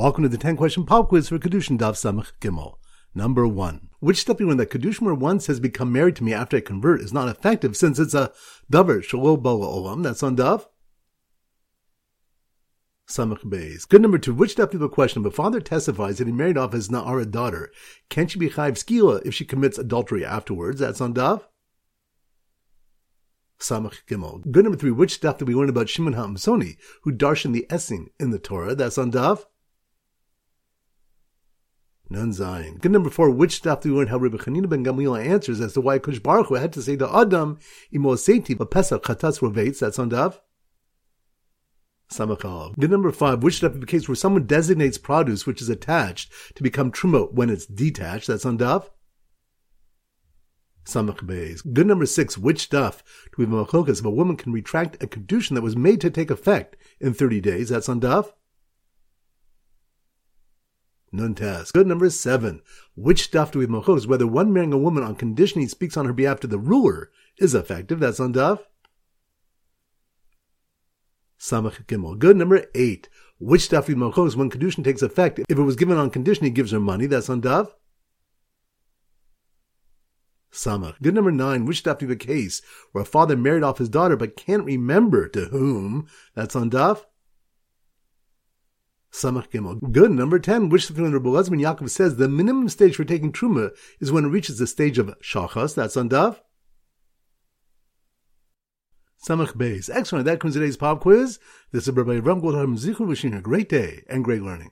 Welcome to the 10 question pop quiz for Kedushin Daf Samach Gimel. Number one. Which step when that Kedushin where one says become married to me after I convert is not effective since it's a davar shalol bala olam. That's on Daf. Samach Beis. Good number two. Which step of a question? If father testifies that he married off his Na'ara daughter, can she be Chayv Skila if she commits adultery afterwards? That's on Daf. Samach Gimel. Good number three. Which stuff did we learn about Shimon HaAmsoni, who darshan the Essing in the Torah? That's on Daf. Nun Zayin. Good number four, which stuff do we learn how Rabbi Chanina ben Gamliel answers as to why Kush Baruch had to say to Adam, Imo Seiti, Pesach Chatas Rovates, that's on Daf. Samachal. Good number five, which stuff in the case where someone designates produce which is attached to become truma when it's detached, that's on Daf. Good number six, which stuff do we have machlokes if a woman can retract a kedushin that was made to take effect in 30 days, that's on Daf. Nun task. Good number seven. Which stuff do we have? Whether one marrying a woman on condition he speaks on her behalf to the ruler is effective. That's on daf. Samach Gimel. Good number eight. Which do we have? When kedushin takes effect, if it was given on condition he gives her money. That's on daf. Samach. Good number nine. Which stuff do we have a case where a father married off his daughter but can't remember to whom? That's on daf. Samach Gimel. Good. Number 10, which the Rabbi Eliezer ben Yaakov says the minimum stage for taking Truma is when it reaches the stage of Shachas. That's on Daf. Samach Beis. Excellent. That concludes today's pop quiz. This is Rabbi Ram Goldham Zichur wishing you a great day and great learning.